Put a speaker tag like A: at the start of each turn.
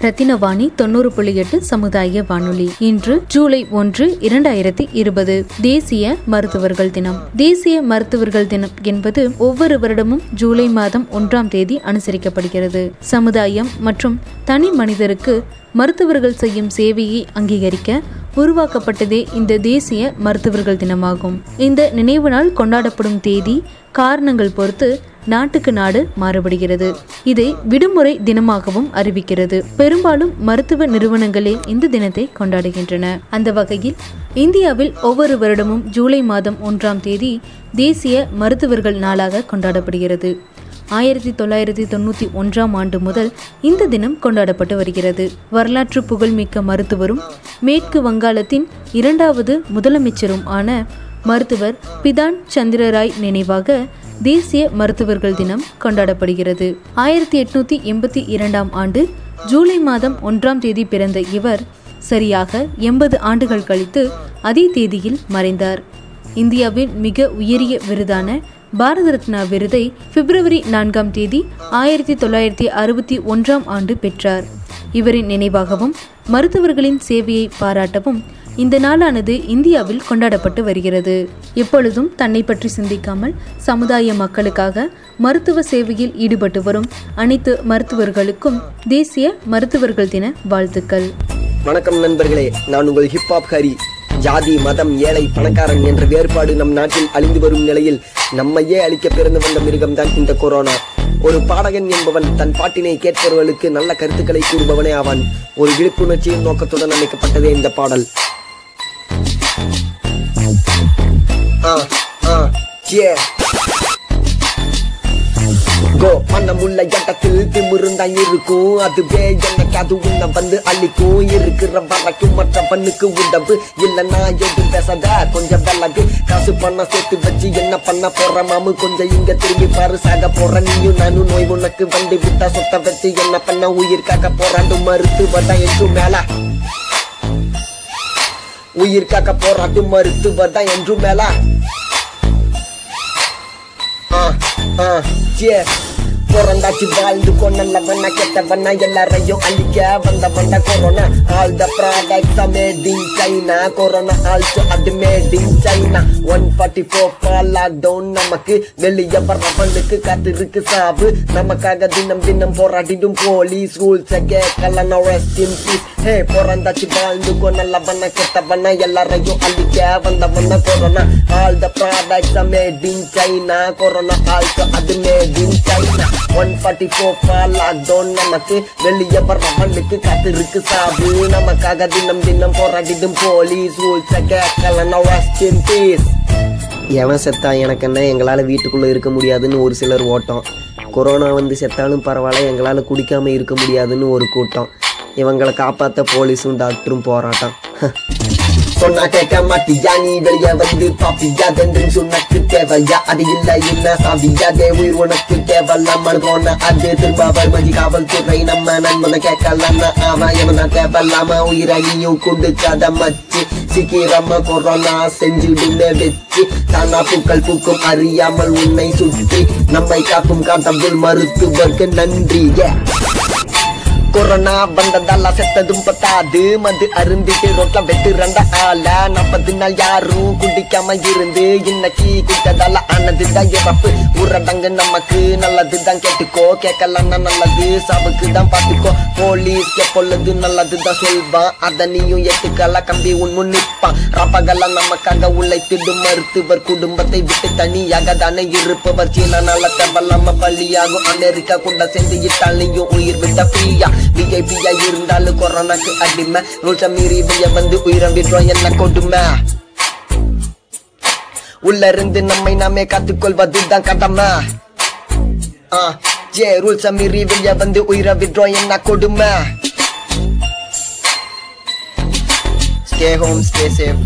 A: ரத்தினவாணி தொண்ணூறு புள்ளி எட்டு சமுதாய வானொலி. இன்று ஜூலை ஒன்று இரண்டாயிரத்தி இருபது. தேசிய மருத்துவர்கள் தினம். தேசிய மருத்துவர்கள் தினம் என்பது ஒவ்வொரு வருடமும் ஜூலை மாதம் ஒன்றாம் தேதி அனுசரிக்கப்படுகிறது. சமுதாயம் மற்றும் தனி மனிதருக்கு மருத்துவர்கள் செய்யும் சேவையை அங்கீகரிக்க உருவாக்கப்பட்டதே இந்த தேசிய மருத்துவர்கள் தினமாகும். இந்த நினைவு நாள் கொண்டாடப்படும் தேதி காரணங்கள் பொறுத்து நாட்டுக்கு நாடு மாறுபடுகிறது இதை விடுமுறை தினமாகவும் அறிவிக்கிறது. பெரும்பாலும் மருத்துவ நிறுவனங்களே இந்த தினத்தை கொண்டாடுகின்றன. அந்த வகையில் இந்தியாவில் ஒவ்வொரு வருடமும் ஜூலை மாதம் ஒன்றாம் தேதி தேசிய மருத்துவர்கள் நாளாக கொண்டாடப்படுகிறது. ஆயிரத்தி தொள்ளாயிரத்தி தொண்ணூற்றி ஒன்றாம் ஆண்டு முதல் இந்த தினம் கொண்டாடப்பட்டு வருகிறது. வரலாற்று புகழ்மிக்க மருத்துவரும் மேற்கு வங்காளத்தின் இரண்டாவது முதலமைச்சரும் ஆன மருத்துவர் பிதான் சந்திரராய் நினைவாக தேசிய மருத்துவர்கள் தினம் கொண்டாடப்படுகிறது. ஆயிரத்தி எட்நூத்தி எண்பத்தி இரண்டாம் ஆண்டு ஜூலை மாதம் ஒன்றாம் தேதி பிறந்த இவர் சரியாக எண்பது ஆண்டுகள் கழித்து அதே தேதியில் மறைந்தார். இந்தியாவின் மிக உயரிய விருதான பாரத ரத்னா விருதை பிப்ரவரி நான்காம் தேதி ஆயிரத்தி தொள்ளாயிரத்தி அறுபத்தி ஒன்றாம் ஆண்டு பெற்றார். இவரின் நினைவாகவும் மருத்துவர்களின் சேவையை பாராட்டவும் இந்த நாளானது இந்தியாவில் கொண்டாடப்பட்டு வருகிறது. எப்பொழுதும் தன்னை பற்றி சிந்திக்காமல் சமுதாய மக்களுக்காக மருத்துவ சேவையில் ஈடுபட்டு வரும் அனைத்து மருத்துவர்களுக்கும் தேசிய மருத்துவர்கள் தின வாழ்த்துக்கள்.
B: வணக்கம் நண்பர்களே நான் உங்கள் ஹிப்ஹாப் ஹரி. ஜாதி மதம் ஏழை பணக்காரன் என்ற வேறுபாடு நம் நாட்டில் அழிந்து வரும் நிலையில் நம்மையே அழிக்க பிறந்து வந்த மிருகம் தான் இந்த கொரோனா. ஒரு பாடகன் என்பவன் தன் பாட்டினை கேட்பவர்களுக்கு நல்ல கருத்துக்களை கூறுபவனே ஆவான். ஒரு விழிப்புணர்ச்சியின் நோக்கத்துடன் அமைக்கப்பட்டதே இந்த பாடல். ஆ ஆ yeah. கோ மனமுள்ள இடத்தில் திமிருந்தான் இருக்கும். அதுவே எனக்கு அது உன்ன வந்து அழிக்கும். இருக்கிற வரைக்கும் மற்ற பண்ணுக்கு உதவு இல்லைன்னா எது பேசாத. கொஞ்சம் விலகு. காசு பண்ண சேர்த்து வச்சு என்ன பண்ண போற மாமு? கொஞ்சம் இங்க திரும்பி பாரு சாக போற. நீயும் நானும் நோய் உனக்கு வந்து விட்டா சொத்த வச்சு என்ன பண்ண? உயிர் காக்க போறாண்டு மருத்துவ தான் என்றும் மேல. உயிர் காக்க போராட்டு மருத்துவர் தான் என்றும் மேலா ஆ ஆ. yeah பிறந்தாச்சு வாழ்ந்து கொண்டவன கெட்டவன எல்லாரையும் அழிக்க வந்த வந்த corona all the products made in China corona also அது made in China one forty four fall lockdown நமக்கு வெளியே வர்றவனுக்கு காத்திருக்கு சாவு. நமக்காக தினம் தினம் போராடிடும் போலீஸ் ரூல்ஸ் கேட்கலாம். ரெஸ்ட் இன் பீஸ் ஹே பிறந்தாச்சு வாழ்ந்து கொண்டவன கெட்டவன எல்லாரையும் அழிக்க வந்த வந்தவன corona all the products made in China corona also அது made in China one forty four fall lockdown நமக்கு. வெளியே வர்றவனுக்கு காத்திருக்கு சாவு. நமக்காக தினம் தினம் போராடிடும் போலீஸ் ரூல்ஸ் கேட்கலாம். ரெஸ்ட் இன் பீஸ் எவன் செத்தா எனக்கு என்ன? எங்களால் வீட்டுக்குள்ளே இருக்க முடியாதுன்னு ஒரு சிலர் ஓட்டம். கொரோனா வந்து செத்தாலும் பரவாயில்ல எங்களால் குடிக்காமல் இருக்க முடியாதுன்னு ஒரு கூட்டம். இவங்களை காப்பாற்ற போலீஸும் டாக்டரும் போராட்டம். சொன்னா கேட்க மாட்டியா? நீ வெளிய வந்து பாப்பியா? தந்தும் சொன்னக்கு தேவையா? அது இல்ல என்ன சாவியா? தே உயிர் உனக்கு தேவலாம் போன அது திரும்ப வருமதி காவல்துறை நம்ம நண்பனை கேட்கலாம் அவன் எவனா தேவையில்லாம உயிரையும் கொடுக்காத மச்சு. சீக்கிரமா கொரோனா செஞ்சுடுன்னு வச்சு. தானா பூக்கள் பூக்கும் அறியாமல் உன்னை சுற்றி. நம்மை காக்கும் காட்டபுல் மருத்துவர்க்கு நன்றி. கொரோனா வந்ததால செத்ததும் பத்தாது. மது அருந்திட்டு ரோட்ல வெட்டுறந்த ஆள. நாற்பது நாள் யாரும் குடிக்காம இருந்து இன்னைக்கு குட்டதால ஆனதுதான் இறப்பு. ஊரடங்கு நமக்கு நல்லதுதான் கேட்டுக்கோ. கேட்கலன்னா நல்லது. சாவுக்கு தான் பார்த்துக்கோ. போலீஸ் எப்பொழுது நல்லதுதான் சொல்வான். அதை நீயும் எட்டுக்கல கம்பி உன் நிற்பான். ரப்பகெல்லாம் நமக்காக உழைத்திடும் மருத்துவர் குடும்பத்தை விட்டு தனியாக தானே இருப்பவர். சீனா நல்ல தேவலாம பள்ளியாகும் அமெரிக்கா கூட சேர்ந்து இத்தாலியும் உயிர் விட்ட ஃப்ரீயா விஐபியா இருந்தாலும் கொரோனாக்கு அடிமை. ரூல்ஸை மீறி வெளிய வந்து உயிரம் விடுறோம் என்ன கொடுமை? உள்ள இருந்து நம்மை நாமே காத்துக்கொள்வது தான் கடமை. ஆ ஜே ரூல்ஸை மீறி வெளிய வந்து உயிரை விடுறோம் என்ன கொடுமை? Stay home stay safe